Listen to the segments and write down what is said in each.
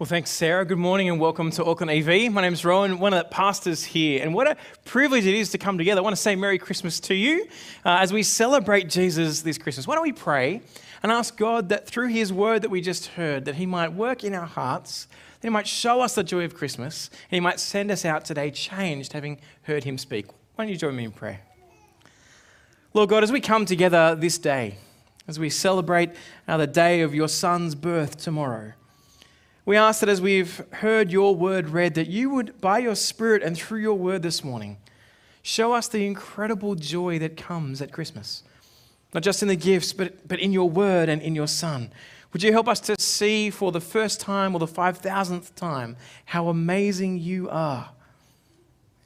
Well, thanks, Sarah. Good morning and welcome to Auckland EV. My name's Rowan, one of the pastors here. And what a privilege it is to come together. I want to say Merry Christmas to you uh, as we celebrate Jesus this Christmas. Why don't we pray and ask God that through his word that we just heard, that he might work in our hearts, that he might show us the joy of Christmas, and he might send us out today changed, having heard him speak. Why don't you join me in prayer? Lord God, as we come together this day, as we celebrate uh, the day of your son's birth tomorrow, we ask that as we've heard your word read, that you would, by your Spirit and through your word this morning, show us the incredible joy that comes at Christmas. Not just in the gifts, but, but in your word and in your Son. Would you help us to see for the first time or the 5,000th time how amazing you are?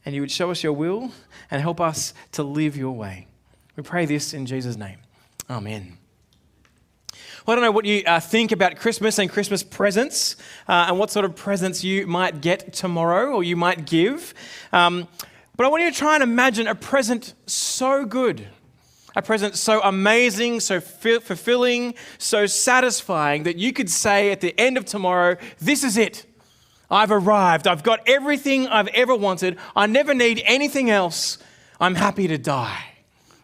And you would show us your will and help us to live your way. We pray this in Jesus' name. Amen. Well, I don't know what you uh, think about Christmas and Christmas presents uh, and what sort of presents you might get tomorrow or you might give. Um, but I want you to try and imagine a present so good, a present so amazing, so fulfilling, so satisfying that you could say at the end of tomorrow, This is it. I've arrived. I've got everything I've ever wanted. I never need anything else. I'm happy to die.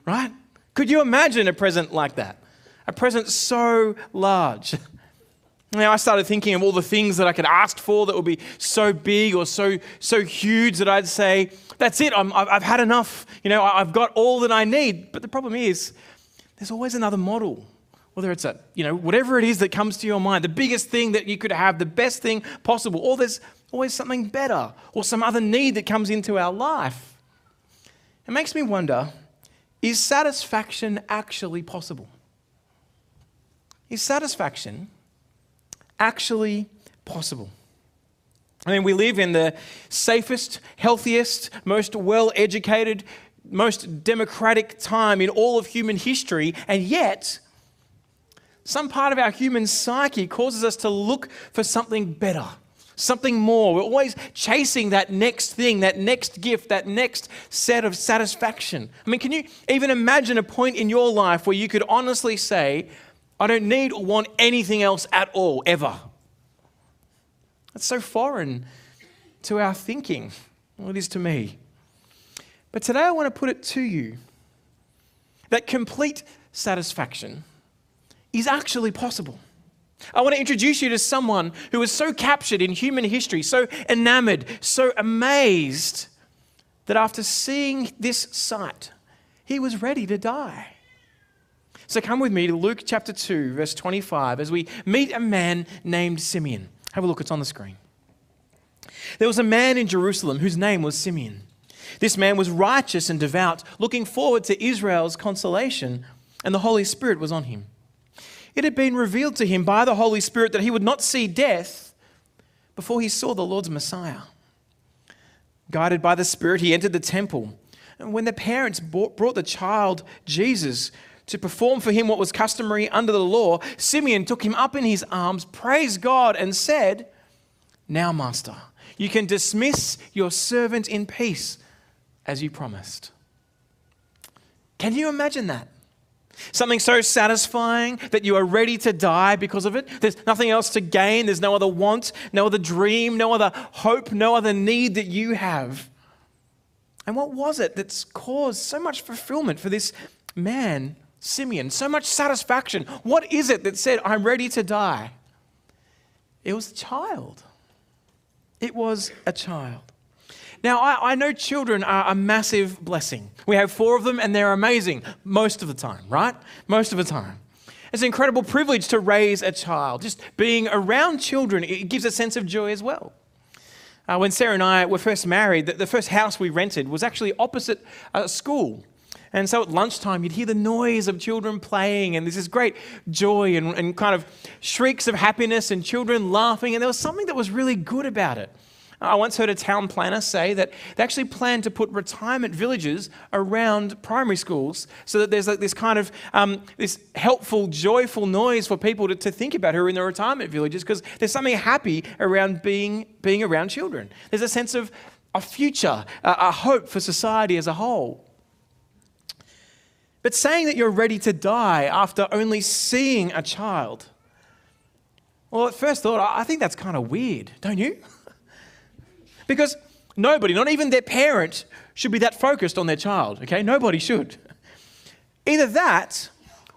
Right? Could you imagine a present like that? A present so large. Now I started thinking of all the things that I could ask for that would be so big or so so huge that I'd say, "That's it. i have had enough. You know, I've got all that I need." But the problem is, there's always another model. Whether it's a, you know, whatever it is that comes to your mind, the biggest thing that you could have, the best thing possible, or there's always something better, or some other need that comes into our life. It makes me wonder: Is satisfaction actually possible? Is satisfaction actually possible? I mean, we live in the safest, healthiest, most well educated, most democratic time in all of human history, and yet, some part of our human psyche causes us to look for something better, something more. We're always chasing that next thing, that next gift, that next set of satisfaction. I mean, can you even imagine a point in your life where you could honestly say, I don't need or want anything else at all, ever. That's so foreign to our thinking. Well, it is to me. But today I want to put it to you that complete satisfaction is actually possible. I want to introduce you to someone who was so captured in human history, so enamored, so amazed, that after seeing this sight, he was ready to die. So come with me to Luke chapter 2, verse 25, as we meet a man named Simeon. Have a look, it's on the screen. There was a man in Jerusalem whose name was Simeon. This man was righteous and devout, looking forward to Israel's consolation, and the Holy Spirit was on him. It had been revealed to him by the Holy Spirit that he would not see death before he saw the Lord's Messiah. Guided by the Spirit, he entered the temple. And when the parents brought the child, Jesus, to perform for him what was customary under the law, Simeon took him up in his arms, praised God, and said, Now, Master, you can dismiss your servant in peace as you promised. Can you imagine that? Something so satisfying that you are ready to die because of it. There's nothing else to gain. There's no other want, no other dream, no other hope, no other need that you have. And what was it that's caused so much fulfillment for this man Simeon, so much satisfaction. What is it that said, I'm ready to die? It was a child. It was a child. Now, I, I, know children are a massive blessing. We have four of them and they're amazing most of the time, right? Most of the time. It's an incredible privilege to raise a child. Just being around children, it gives a sense of joy as well. Uh, when Sarah and I were first married, the, the first house we rented was actually opposite a school. And so at lunchtime, you'd hear the noise of children playing, and there's this great joy and, and kind of shrieks of happiness and children laughing. And there was something that was really good about it. I once heard a town planner say that they actually plan to put retirement villages around primary schools so that there's like this kind of um, this helpful, joyful noise for people to, to think about who are in the retirement villages because there's something happy around being, being around children. There's a sense of a future, a, a hope for society as a whole. But saying that you're ready to die after only seeing a child, Well, at first thought, I think that's kind of weird, don't you? because nobody, not even their parent, should be that focused on their child, okay? Nobody should. Either that,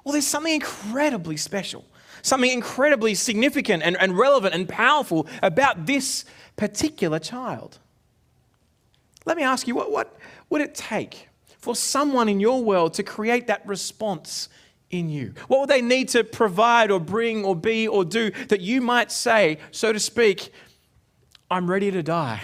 or there's something incredibly special, something incredibly significant and, and relevant and powerful about this particular child. Let me ask you, what, what would it take for someone in your world to create that response in you? What would they need to provide or bring or be or do that you might say, so to speak, I'm ready to die?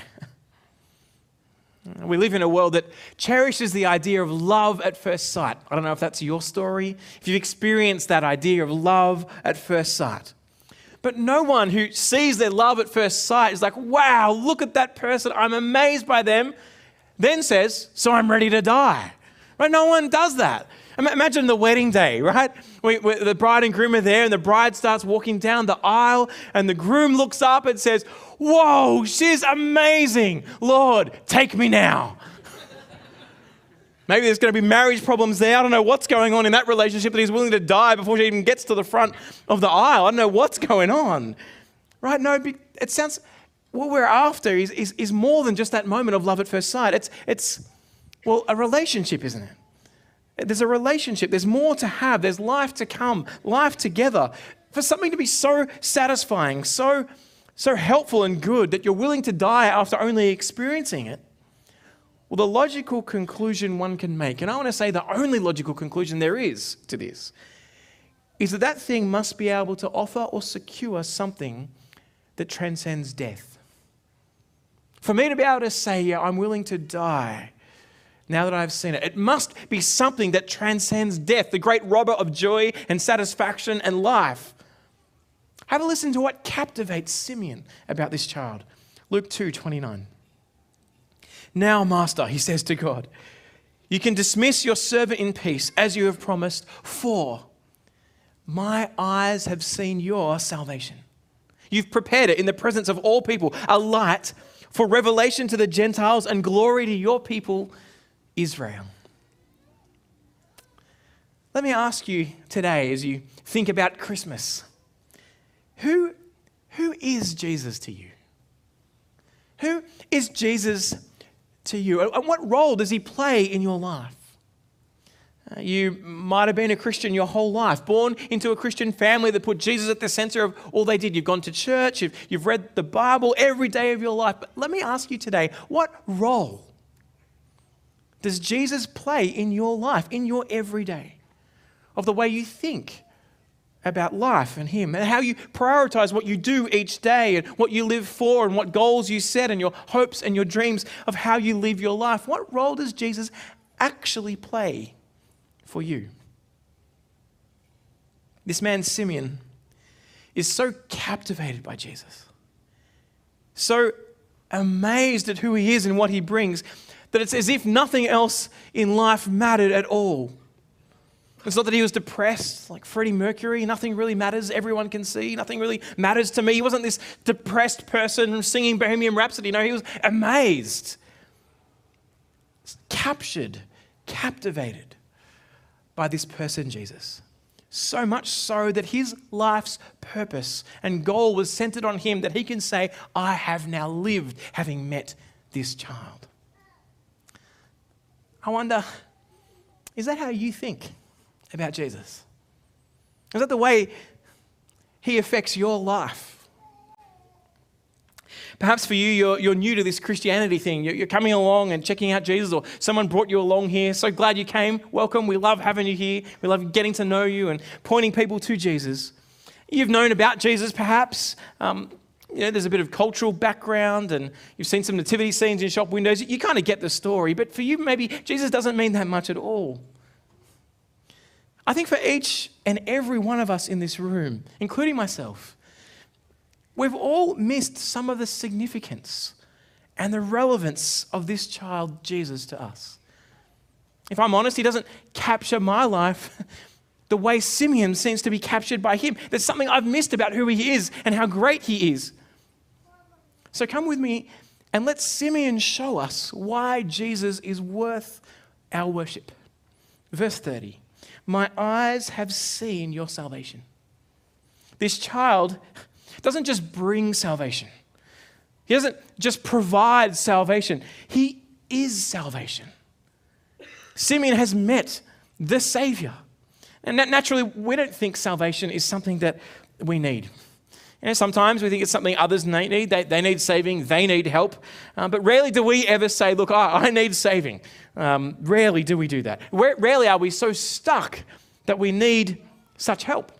We live in a world that cherishes the idea of love at first sight. I don't know if that's your story, if you've experienced that idea of love at first sight. But no one who sees their love at first sight is like, wow, look at that person. I'm amazed by them. Then says, so I'm ready to die. Right? No one does that. Imagine the wedding day, right? We, we, the bride and groom are there, and the bride starts walking down the aisle, and the groom looks up and says, Whoa, she's amazing. Lord, take me now. Maybe there's going to be marriage problems there. I don't know what's going on in that relationship that he's willing to die before she even gets to the front of the aisle. I don't know what's going on. Right? No, it sounds, what we're after is, is, is more than just that moment of love at first sight. It's, it's, well, a relationship, isn't it? There's a relationship. There's more to have. There's life to come, life together. For something to be so satisfying, so so helpful and good that you're willing to die after only experiencing it? Well, the logical conclusion one can make, and I want to say the only logical conclusion there is to this, is that that thing must be able to offer or secure something that transcends death. For me to be able to say, yeah, I'm willing to die now that I've seen it, it must be something that transcends death, the great robber of joy and satisfaction and life. Have a listen to what captivates Simeon about this child. Luke 2 29. Now, Master, he says to God, you can dismiss your servant in peace as you have promised, for my eyes have seen your salvation. You've prepared it in the presence of all people, a light for revelation to the Gentiles and glory to your people, Israel. Let me ask you today as you think about Christmas who, who is Jesus to you? Who is Jesus to you? And what role does he play in your life? You might have been a Christian your whole life, born into a Christian family that put Jesus at the center of all they did. You've gone to church, you've, you've read the Bible every day of your life. But let me ask you today what role does Jesus play in your life, in your everyday, of the way you think, about life and Him and how you prioritize what you do each day and what you live for and what goals you set and your hopes and your dreams of how you live your life. What role does Jesus actually play for you? This man, Simeon, is so captivated by Jesus, so amazed at who he is and what he brings, that it's as if nothing else in life mattered at all. It's not that he was depressed like Freddie Mercury. Nothing really matters. Everyone can see. Nothing really matters to me. He wasn't this depressed person singing Bohemian Rhapsody. No, he was amazed, captured, captivated by this person, Jesus. So much so that his life's purpose and goal was centered on him, that he can say, I have now lived having met this child. I wonder, is that how you think? about Jesus? Is that the way he affects your life? Perhaps for you, you're, you're new to this Christianity thing. You're, you're coming along and checking out Jesus, or someone brought you along here. So glad you came. Welcome. We love having you here. We love getting to know you and pointing people to Jesus. You've known about Jesus, perhaps. Um, you know, there's a bit of cultural background and you've seen some nativity scenes in shop windows. You kind of get the story. But for you, maybe Jesus doesn't mean that much at all. I think for each and every one of us in this room, including myself, we've all missed some of the significance and the relevance of this child, Jesus, to us. If I'm honest, he doesn't capture my life the way Simeon seems to be captured by him. There's something I've missed about who he is and how great he is. So come with me and let Simeon show us why Jesus is worth our worship. Verse 30. My eyes have seen your salvation. This child doesn't just bring salvation, He doesn't just provide salvation, He is salvation. Simeon has met the Savior. And naturally, we don't think salvation is something that we need. You know, sometimes we think it's something others need. They, they need saving, they need help. Um, but rarely do we ever say, Look, I, I need saving. Um, rarely do we do that. Rarely are we so stuck that we need such help.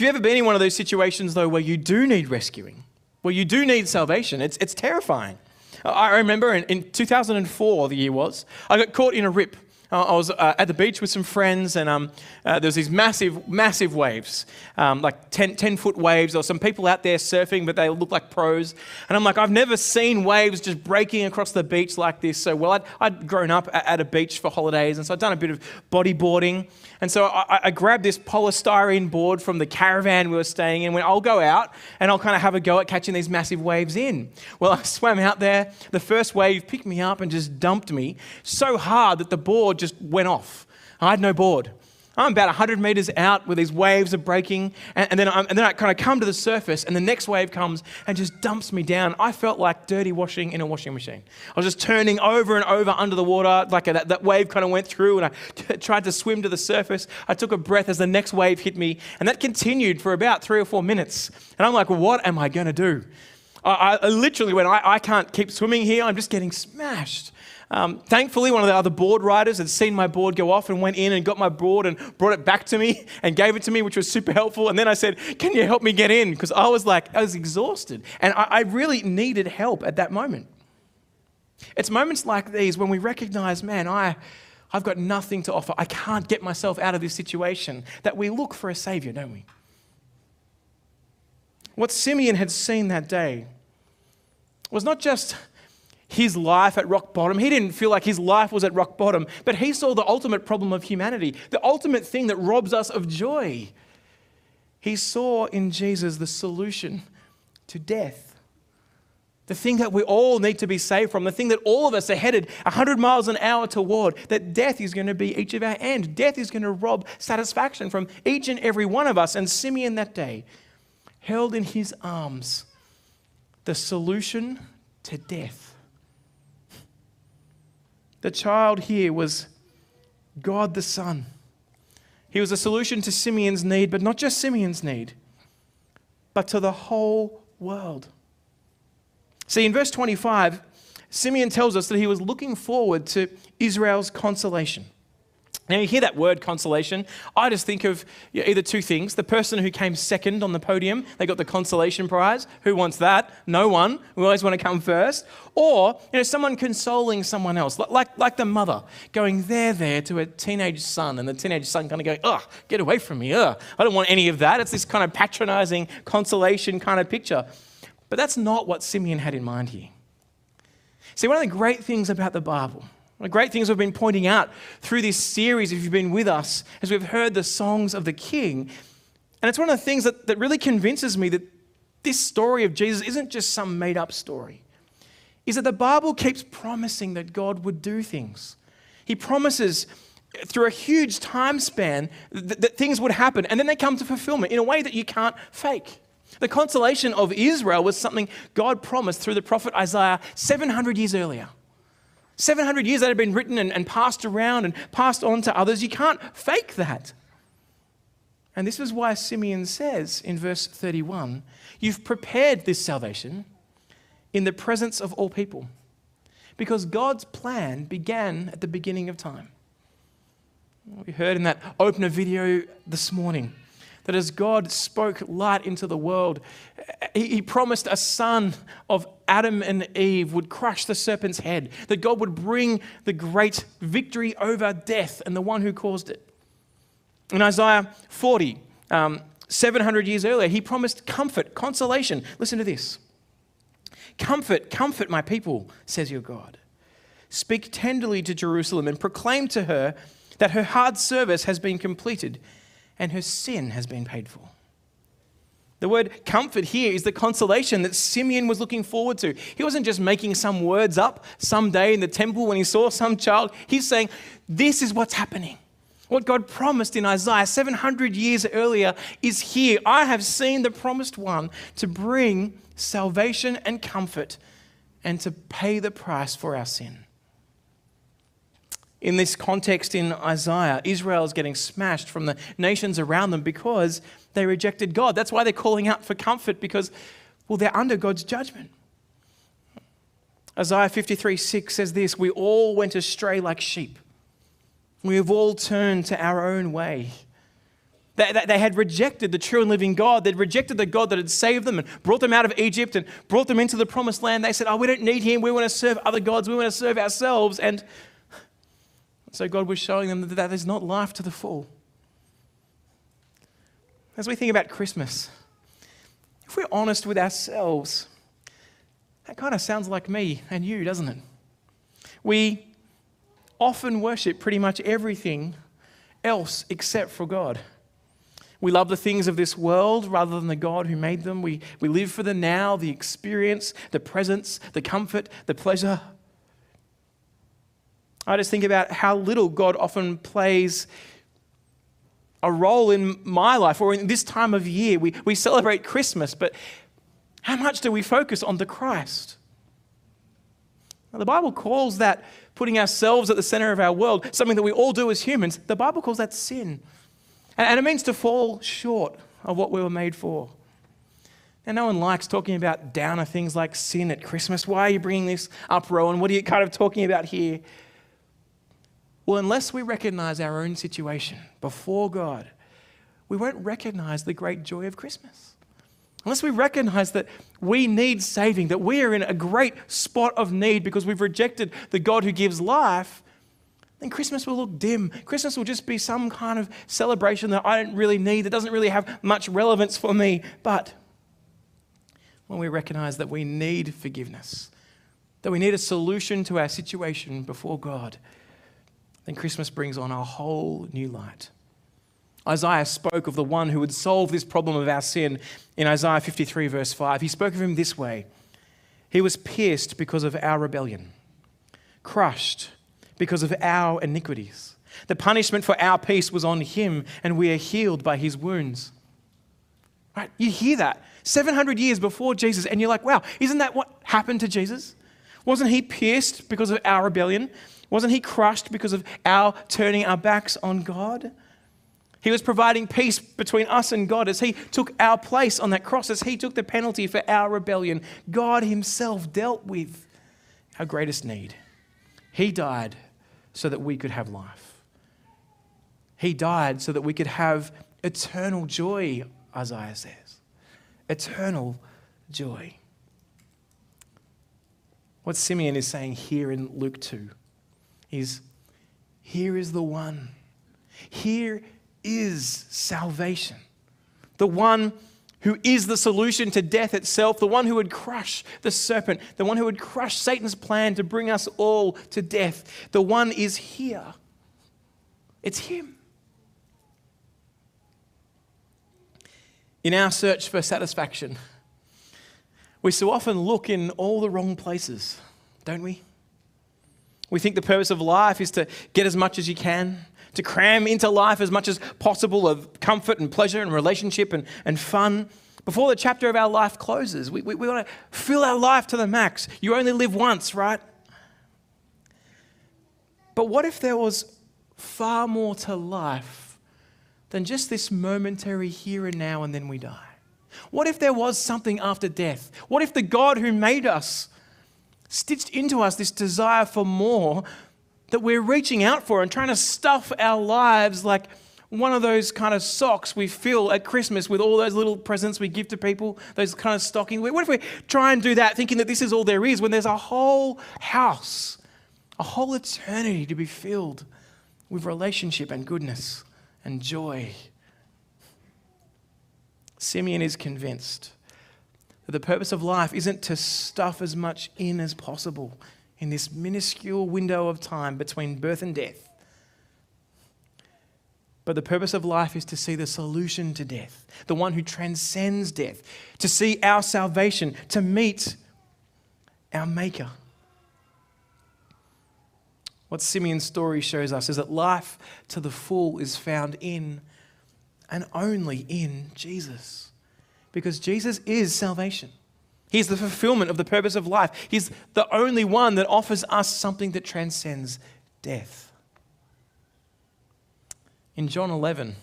Have you ever been in one of those situations, though, where you do need rescuing, where you do need salvation? It's, it's terrifying. I remember in, in 2004, the year was, I got caught in a rip. I was uh, at the beach with some friends, and um, uh, there was these massive, massive waves, um, like 10, 10 foot waves. There were some people out there surfing, but they looked like pros. And I'm like, I've never seen waves just breaking across the beach like this. So, well, I'd, I'd grown up at a beach for holidays, and so I'd done a bit of bodyboarding. And so I, I, grabbed this polystyrene board from the caravan we were staying in. Went, I'll go out and I'll kind of have a go at catching these massive waves in. Well, I swam out there. The first wave picked me up and just dumped me so hard that the board just went off. I had no board. I'm about 100 meters out where these waves are breaking, and, and then, I'm, and then I kind of come to the surface, and the next wave comes and just dumps me down. I felt like dirty washing in a washing machine. I was just turning over and over under the water, like a, that, that wave kind of went through, and I t- tried to swim to the surface. I took a breath as the next wave hit me, and that continued for about three or four minutes. And I'm like, what am I going to do? I, I, literally went, I, I can't keep swimming here. I'm just getting smashed. Um, thankfully, one of the other board riders had seen my board go off and went in and got my board and brought it back to me and gave it to me, which was super helpful. And then I said, Can you help me get in? Because I was like, I was exhausted. And I, I really needed help at that moment. It's moments like these when we recognize, man, I, I've got nothing to offer. I can't get myself out of this situation, that we look for a Savior, don't we? What Simeon had seen that day was not just his life at rock bottom. He didn't feel like his life was at rock bottom, but he saw the ultimate problem of humanity, the ultimate thing that robs us of joy. He saw in Jesus the solution to death. The thing that we all need to be saved from, the thing that all of us are headed 100 miles an hour toward, that death is going to be each of our end. Death is going to rob satisfaction from each and every one of us. And Simeon that day held in his arms the solution to death. The child here was God the Son. He was a solution to Simeon's need, but not just Simeon's need, but to the whole world. See, in verse 25, Simeon tells us that he was looking forward to Israel's consolation. Now, you hear that word consolation. I just think of either two things. The person who came second on the podium, they got the consolation prize. Who wants that? No one. We always want to come first. Or, you know, someone consoling someone else, like, like the mother going there, there to a teenage son, and the teenage son kind of going, ugh, get away from me, ugh. I don't want any of that. It's this kind of patronizing consolation kind of picture. But that's not what Simeon had in mind here. See, one of the great things about the Bible one of the great things we've been pointing out through this series, if you've been with us, as we've heard the songs of the King. And it's one of the things that, that really convinces me that this story of Jesus isn't just some made up story, is that the Bible keeps promising that God would do things. He promises through a huge time span that, that things would happen, and then they come to fulfillment in a way that you can't fake. The consolation of Israel was something God promised through the prophet Isaiah 700 years earlier. 700 years that had been written and, and passed around and passed on to others. You can't fake that. And this is why Simeon says in verse 31 You've prepared this salvation in the presence of all people, because God's plan began at the beginning of time. We heard in that opener video this morning that as God spoke light into the world, He promised a son of Adam and Eve would crush the serpent's head, that God would bring the great victory over death and the one who caused it. In Isaiah 40, um, 700 years earlier, He promised comfort, consolation. Listen to this Comfort, comfort my people, says your God. Speak tenderly to Jerusalem and proclaim to her that her hard service has been completed and her sin has been paid for. The word comfort here is the consolation that Simeon was looking forward to. He wasn't just making some words up someday in the temple when he saw some child. He's saying, This is what's happening. What God promised in Isaiah 700 years earlier is here. I have seen the promised one to bring salvation and comfort and to pay the price for our sin. In this context in Isaiah, Israel is getting smashed from the nations around them because they rejected God. That's why they're calling out for comfort because, well, they're under God's judgment. Isaiah 53 6 says this We all went astray like sheep. We have all turned to our own way. They, they, they, had rejected the true and living God. They'd rejected the God that had saved them and brought them out of Egypt and brought them into the promised land. They said, Oh, we don't need him. We want to serve other gods. We want to serve ourselves. And so God was showing them that that is not life to the full. As we think about Christmas, if we're honest with ourselves, that kind of sounds like me and you, doesn't it? We often worship pretty much everything else except for God. We love the things of this world rather than the God who made them. We, we live for the now, the experience, the presence, the comfort, the pleasure. I just think about how little God often plays a role in my life or in this time of year. We, we celebrate Christmas, but how much do we focus on the Christ? Now, the Bible calls that putting ourselves at the center of our world something that we all do as humans. The Bible calls that sin. And it means to fall short of what we were made for. Now, no one likes talking about downer things like sin at Christmas. Why are you bringing this up, Rowan? What are you kind of talking about here? Well, unless we recognize our own situation before God, we won't recognize the great joy of Christmas. Unless we recognize that we need saving, that we are in a great spot of need because we've rejected the God who gives life, then Christmas will look dim. Christmas will just be some kind of celebration that I don't really need, that doesn't really have much relevance for me. But when we recognize that we need forgiveness, that we need a solution to our situation before God, then Christmas brings on a whole new light. Isaiah spoke of the one who would solve this problem of our sin in Isaiah 53, verse 5. He spoke of him this way He was pierced because of our rebellion, crushed because of our iniquities. The punishment for our peace was on him, and we are healed by his wounds. Right? You hear that 700 years before Jesus, and you're like, wow, isn't that what happened to Jesus? Wasn't he pierced because of our rebellion? Wasn't he crushed because of our turning our backs on God? He was providing peace between us and God as He took our place on that cross, as He took the penalty for our rebellion. God Himself dealt with our greatest need. He died so that we could have life. He died so that we could have eternal joy, Isaiah says. Eternal joy. What Simeon is saying here in Luke 2 is here is the one. Here is salvation. The one who is the solution to death itself, the one who would crush the serpent, the one who would crush Satan's plan to bring us all to death. The one is here. It's Him. In our search for satisfaction, we so often look in all the wrong places, don't we? We think the purpose of life is to get as much as you can, to cram into life as much as possible of comfort and pleasure and relationship and, and fun. Before the chapter of our life closes, we, we, we want to fill our life to the max. You only live once, right? But what if there was far more to life than just this momentary here and now and then we die? What if there was something after death? What if the God who made us stitched into us this desire for more that we're reaching out for and trying to stuff our lives like one of those kind of socks we fill at Christmas with all those little presents we give to people, those kind of stocking. What if we try and do that thinking that this is all there is when there's a whole house, a whole eternity to be filled with relationship and goodness and joy? Simeon is convinced that the purpose of life isn't to stuff as much in as possible in this minuscule window of time between birth and death. But the purpose of life is to see the solution to death, the one who transcends death, to see our salvation, to meet our Maker. What Simeon's story shows us is that life to the full is found in and only in Jesus. Because Jesus is salvation. He's the fulfillment of the purpose of life. He's the only one that offers us something that transcends death. In John 11,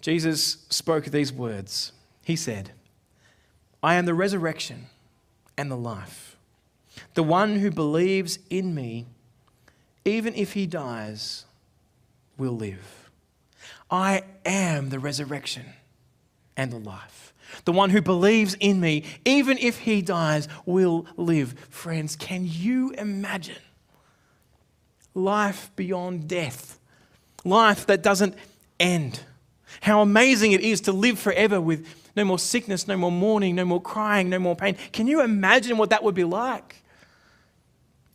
Jesus spoke these words. He said, I am the resurrection and the life. The one who believes in me, even if he dies, will live. I am the resurrection and the life. The one who believes in me, even if he dies, will live. Friends, can you imagine life beyond death? Life that doesn't end. How amazing it is to live forever with no more sickness, no more mourning, no more crying, no more pain. Can you imagine what that would be like?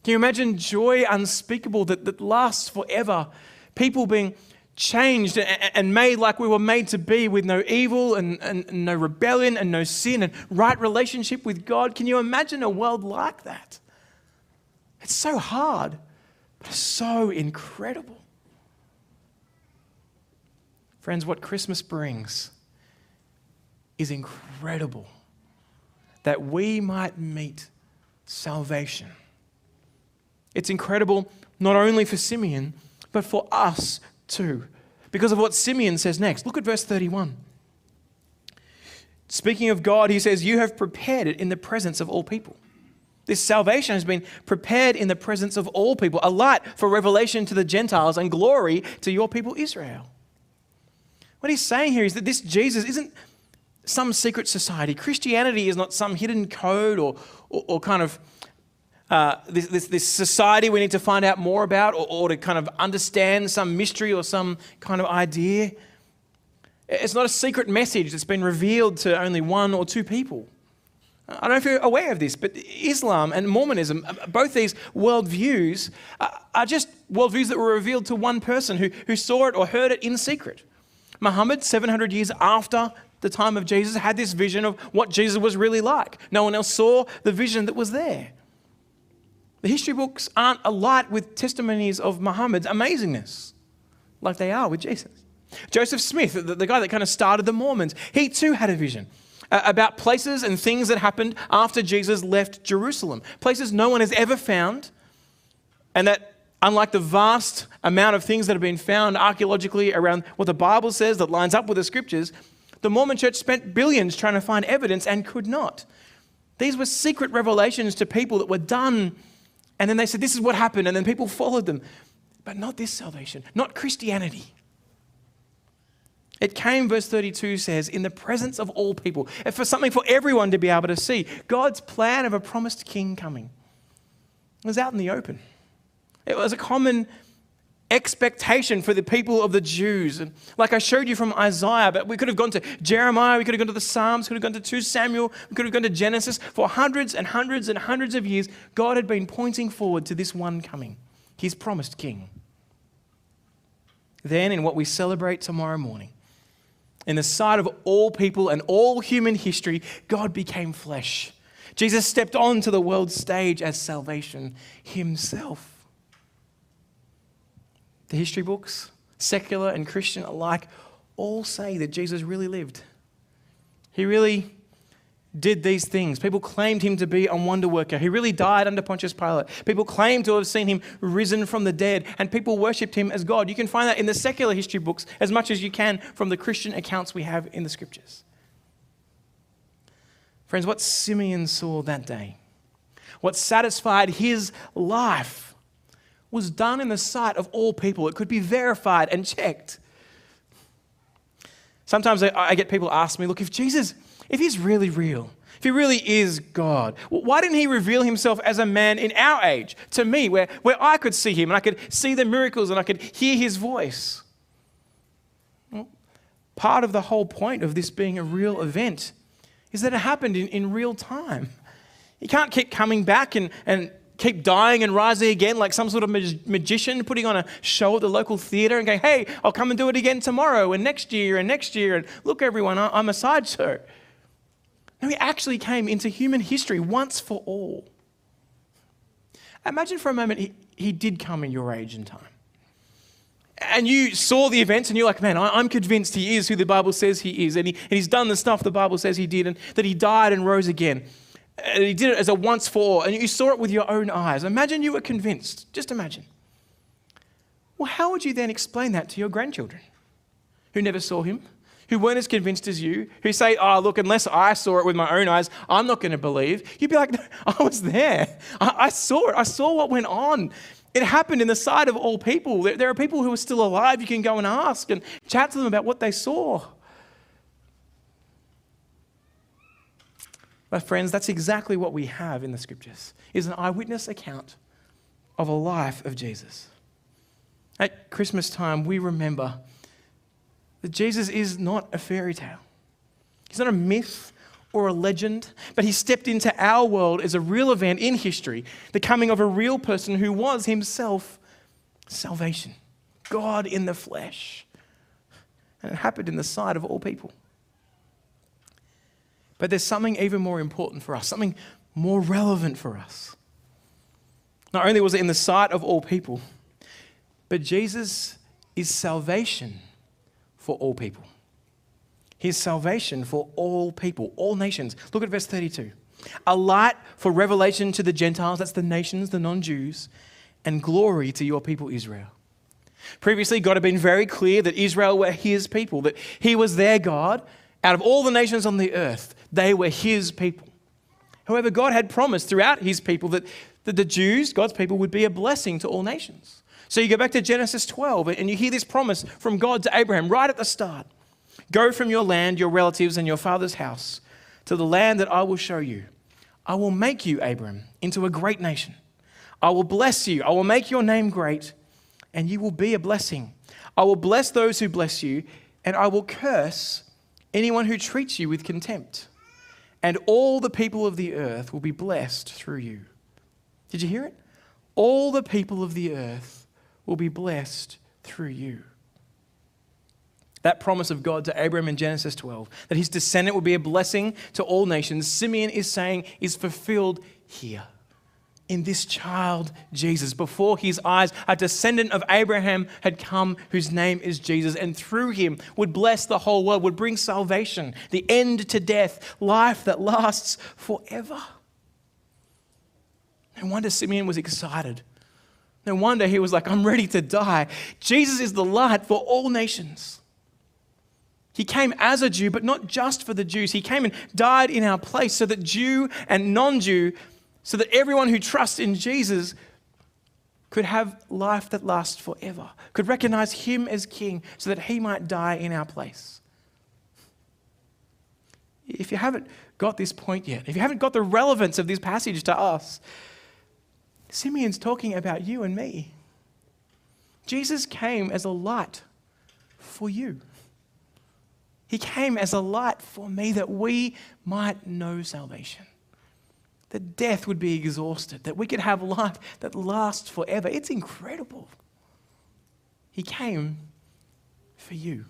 Can you imagine joy unspeakable that, that lasts forever? People being changed and made like we were made to be with no evil and, and, no rebellion and no sin and right relationship with God. Can you imagine a world like that? It's so hard, but so incredible. Friends, what Christmas brings is incredible that we might meet salvation. It's incredible not only for Simeon, but for us too, because of what Simeon says next. Look at verse 31. Speaking of God, he says, You have prepared it in the presence of all people. This salvation has been prepared in the presence of all people, a light for revelation to the Gentiles and glory to your people Israel. What he's saying here is that this Jesus isn't some secret society. Christianity is not some hidden code or, or, or kind of uh, this, this, this, society we need to find out more about or, or to kind of understand some mystery or some kind of idea. It's not a secret message that's been revealed to only one or two people. I don't know if you're aware of this, but Islam and Mormonism, uh, both these worldviews, are just worldviews that were revealed to one person who, who saw it or heard it in secret. Muhammad, 700 years after the time of Jesus, had this vision of what Jesus was really like. No one else saw the vision that was there. The history books aren't alight with testimonies of Muhammad's amazingness like they are with Jesus. Joseph Smith, the, guy that kind of started the Mormons, he too had a vision uh, about places and things that happened after Jesus left Jerusalem. Places no one has ever found, and that, unlike the vast amount of things that have been found archaeologically around what the Bible says that lines up with the scriptures, the Mormon church spent billions trying to find evidence and could not. These were secret revelations to people that were done and then they said, This is what happened. And then people followed them. But not this salvation, not Christianity. It came, verse 32 says, in the presence of all people, for something for everyone to be able to see. God's plan of a promised king coming was out in the open. It was a common expectation for the people of the Jews. And like I showed you from Isaiah, but we could have gone to Jeremiah, we could have gone to the Psalms, we could have gone to 2 Samuel, we could have gone to Genesis. For hundreds and hundreds and hundreds of years, God had been pointing forward to this one coming, his promised king. Then, in what we celebrate tomorrow morning, in the sight of all people and all human history, God became flesh. Jesus stepped onto the world stage as salvation himself. The history books, secular and Christian alike, all say that Jesus really lived. He really did these things. People claimed him to be a wonder worker. He really died under Pontius Pilate. People claimed to have seen him risen from the dead, and people worshipped him as God. You can find that in the secular history books as much as you can from the Christian accounts we have in the scriptures. Friends, what Simeon saw that day, what satisfied his life, was done in the sight of all people. It could be verified and checked. Sometimes I, I get people ask me, look, if Jesus, if he's really real, if he really is God, why didn't he reveal himself as a man in our age to me, where, where I could see him and I could see the miracles and I could hear his voice? Well, part of the whole point of this being a real event is that it happened in, in real time. You can't keep coming back and, and keep dying and rising again like some sort of mag- magician putting on a show at the local theatre and going, hey, I'll come and do it again tomorrow and next year and next year. And look, everyone, I'm a sideshow. No, he actually came into human history once for all. Imagine for a moment he did come in your age and time. And you saw the events and you're like, man, I'm convinced he is who the Bible says he is. And, he, and he's done the stuff the Bible says he did, and that he died and rose again. And he did it as a once for all. And you saw it with your own eyes. Imagine you were convinced. Just imagine. Well, how would you then explain that to your grandchildren who never saw him, who weren't as convinced as you, who say, oh, look, unless I saw it with my own eyes, I'm not going to believe? You'd be like, no, I was there. I, I, saw it. I saw what went on. It happened in the sight of all people. There, there are people who are still alive. You can go and ask and chat to them about what they saw. But friends, that's exactly what we have in the scriptures. Is an eyewitness account of a life of Jesus. At Christmas time, we remember that Jesus is not a fairy tale. He's not a myth or a legend, but he stepped into our world as a real event in history, the coming of a real person who was himself salvation, God in the flesh. And it happened in the sight of all people. But there's something even more important for us, something more relevant for us. Not only was it in the sight of all people, but Jesus is salvation for all people. His salvation for all people, all nations. Look at verse 32. A light for revelation to the Gentiles, that's the nations, the non Jews, and glory to your people Israel. Previously, God had been very clear that Israel were his people, that he was their God. Out of all the nations on the earth, they were his people. However, God had promised throughout his people that, that the Jews, God's people, would be a blessing to all nations. So you go back to Genesis 12 and you hear this promise from God to Abraham right at the start Go from your land, your relatives, and your father's house to the land that I will show you. I will make you, Abram, into a great nation. I will bless you. I will make your name great, and you will be a blessing. I will bless those who bless you, and I will curse anyone who treats you with contempt. And all the people of the earth will be blessed through you. Did you hear it? All the people of the earth will be blessed through you. That promise of God to Abraham in Genesis 12, that his descendant will be a blessing to all nations, Simeon is saying is fulfilled here in this child, Jesus. Before his eyes, a descendant of Abraham had come whose name is Jesus, and through him would bless the whole world, would bring salvation, the end to death, life that lasts forever. No wonder Simeon was excited no wonder he was like, I'm ready to die. Jesus is the light for all nations. He came as a Jew, but not just for the Jews. He came and died in our place so that Jew and non Jew, so that everyone who trusts in Jesus could have life that lasts forever, could recognize him as king so that he might die in our place. If you haven't got this point yet, if you haven't got the relevance of this passage to us, Simeon's talking about you and me. Jesus came as a light for you. He came as a light for me that we might know salvation. That death would be exhausted, that we could have life that lasts forever. It's incredible. He came for you.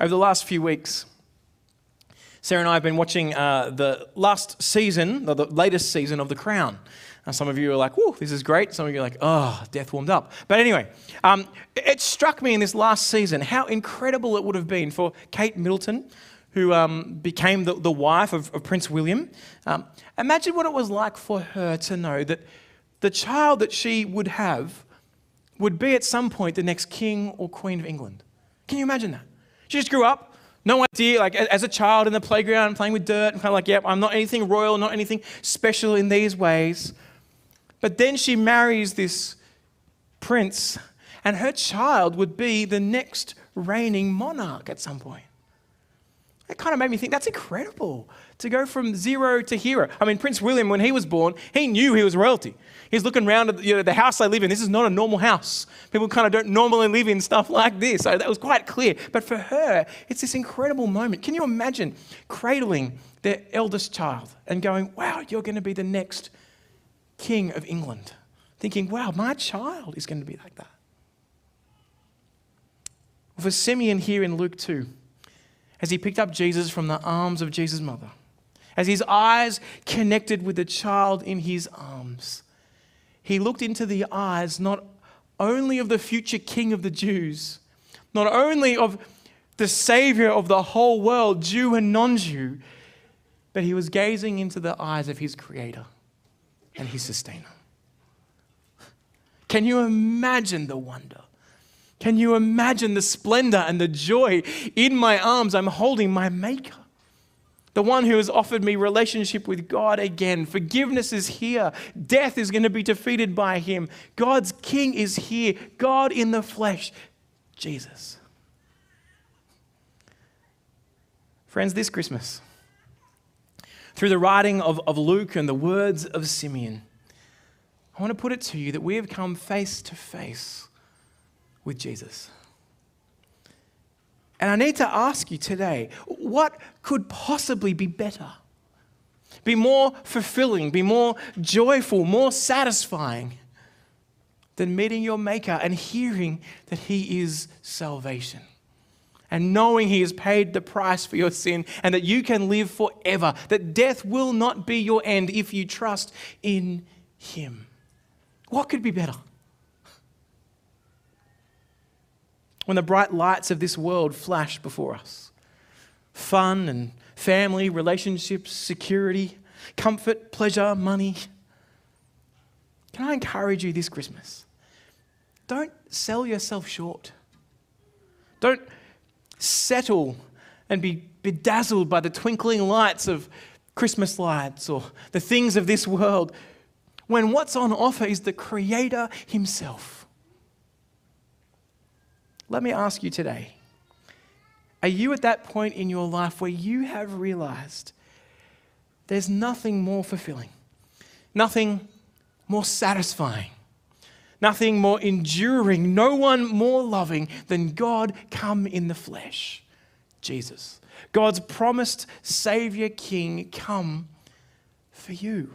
Over the last few weeks, Sarah and I have been watching uh, the last season, the, latest season of The Crown. Uh, some of you are like, whoa, this is great. Some of you are like, oh, death warmed up. But anyway, um, it struck me in this last season how incredible it would have been for Kate Middleton, who um, became the, the wife of, of Prince William. Um, imagine what it was like for her to know that the child that she would have would be at some point the next king or queen of England. Can you imagine that? She just grew up, no idea, like as a child in the playground playing with dirt, and kind of like, yep, I'm not anything royal, not anything special in these ways. But then she marries this prince, and her child would be the next reigning monarch at some point. It kind of made me think that's incredible to go from zero to hero. I mean, Prince William, when he was born, he knew he was royalty. He's looking around at you know, the house they live in. This is not a normal house. People kind of don't normally live in stuff like this. So that was quite clear. But for her, it's this incredible moment. Can you imagine cradling their eldest child and going, wow, you're going to be the next king of England? Thinking, wow, my child is going to be like that. For Simeon here in Luke 2, as he picked up Jesus from the arms of Jesus' mother, as his eyes connected with the child in his arms, he looked into the eyes not only of the future king of the Jews, not only of the savior of the whole world, Jew and non Jew, but he was gazing into the eyes of his creator and his sustainer. Can you imagine the wonder? Can you imagine the splendor and the joy? In my arms, I'm holding my maker. The one who has offered me relationship with God again. Forgiveness is here. Death is going to be defeated by him. God's king is here. God in the flesh, Jesus. Friends, this Christmas, through the writing of, of Luke and the words of Simeon, I want to put it to you that we have come face to face with Jesus. And I need to ask you today what could possibly be better? Be more fulfilling, be more joyful, more satisfying than meeting your Maker and hearing that He is salvation. And knowing He has paid the price for your sin and that you can live forever, that death will not be your end if you trust in Him. What could be better? When the bright lights of this world flash before us fun and family, relationships, security, comfort, pleasure, money. Can I encourage you this Christmas? Don't sell yourself short. Don't settle and be bedazzled by the twinkling lights of Christmas lights or the things of this world when what's on offer is the Creator Himself. Let me ask you today are you at that point in your life where you have realized there's nothing more fulfilling, nothing more satisfying, nothing more enduring, no one more loving than God come in the flesh? Jesus. God's promised Savior King come for you.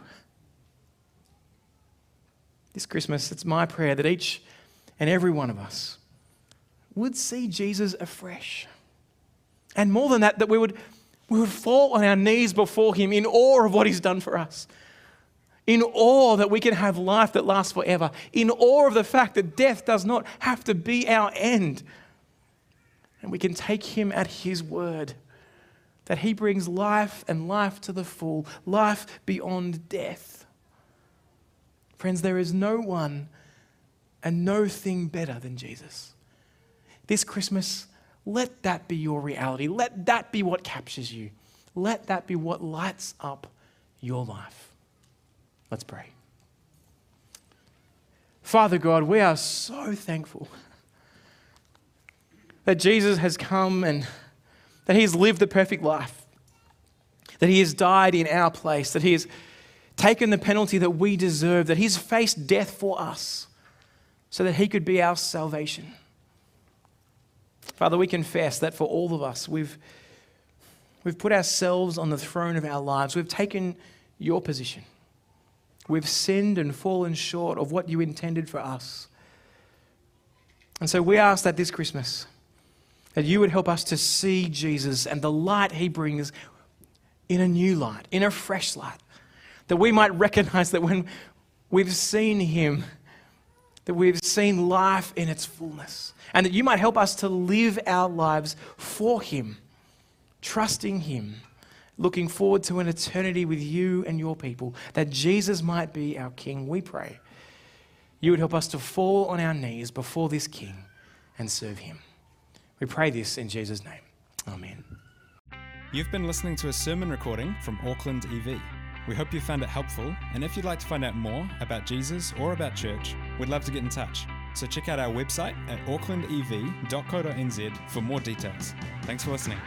This Christmas, it's my prayer that each and every one of us would see Jesus afresh. And more than that, that we would, we would fall on our knees before him in awe of what he's done for us. In awe that we can have life that lasts forever. In awe of the fact that death does not have to be our end. And we can take him at his word that he brings life and life to the full, life beyond death. Friends, there is no one and no thing better than Jesus this Christmas, let that be your reality. Let that be what captures you. Let that be what lights up your life. Let's pray. Father God, we are so thankful that Jesus has come and that he has lived the perfect life, that he has died in our place, that he has taken the penalty that we deserve, that he's faced death for us so that he could be our salvation. Father, we confess that for all of us, we've, we've put ourselves on the throne of our lives. We've taken your position. We've sinned and fallen short of what you intended for us. And so we ask that this Christmas, that you would help us to see Jesus and the light he brings in a new light, in a fresh light. That we might recognize that when we've seen him, that we've seen life in its fullness, and that you might help us to live our lives for Him, trusting Him, looking forward to an eternity with you and your people, that Jesus might be our King. We pray you would help us to fall on our knees before this King and serve Him. We pray this in Jesus' name. Amen. You've been listening to a sermon recording from Auckland EV. We hope you found it helpful, and if you'd like to find out more about Jesus or about church, we'd love to get in touch. So check out our website at aucklandev.co.nz for more details. Thanks for listening.